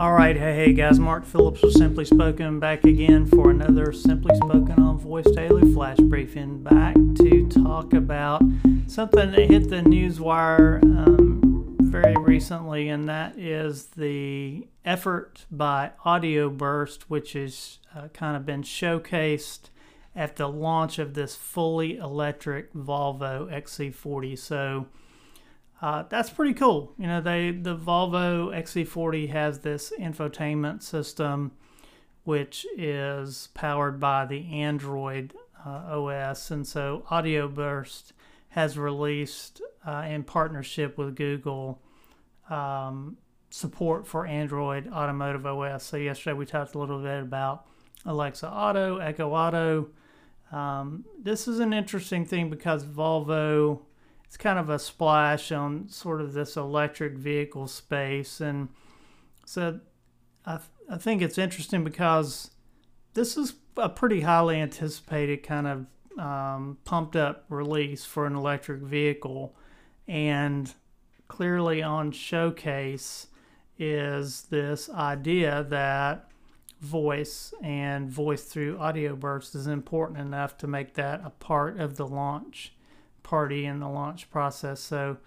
All right, hey, hey guys, Mark Phillips with Simply Spoken back again for another Simply Spoken on Voice Daily Flash Briefing. Back to talk about something that hit the news wire um, very recently, and that is the effort by Audio Burst, which has uh, kind of been showcased at the launch of this fully electric Volvo XC40. So, uh, that's pretty cool. You know, they the Volvo XC40 has this infotainment system, which is powered by the Android uh, OS, and so Audio Burst has released uh, in partnership with Google um, support for Android Automotive OS. So yesterday we talked a little bit about Alexa Auto, Echo Auto. Um, this is an interesting thing because Volvo it's kind of a splash on sort of this electric vehicle space. And so I, th- I think it's interesting because this is a pretty highly anticipated kind of um, pumped up release for an electric vehicle. And clearly on Showcase is this idea that voice and voice through audio bursts is important enough to make that a part of the launch party in the launch process. So,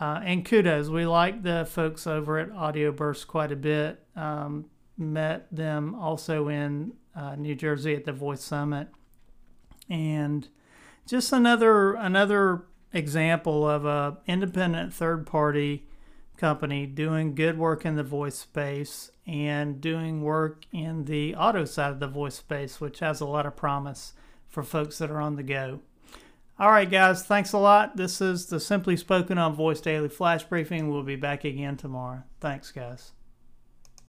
uh, and kudos, we like the folks over at Audio Burst quite a bit. Um, met them also in uh, New Jersey at the Voice Summit, and just another another example of a independent third party company doing good work in the voice space and doing work in the auto side of the voice space, which has a lot of promise for folks that are on the go. All right, guys, thanks a lot. This is the Simply Spoken on Voice Daily Flash Briefing. We'll be back again tomorrow. Thanks, guys.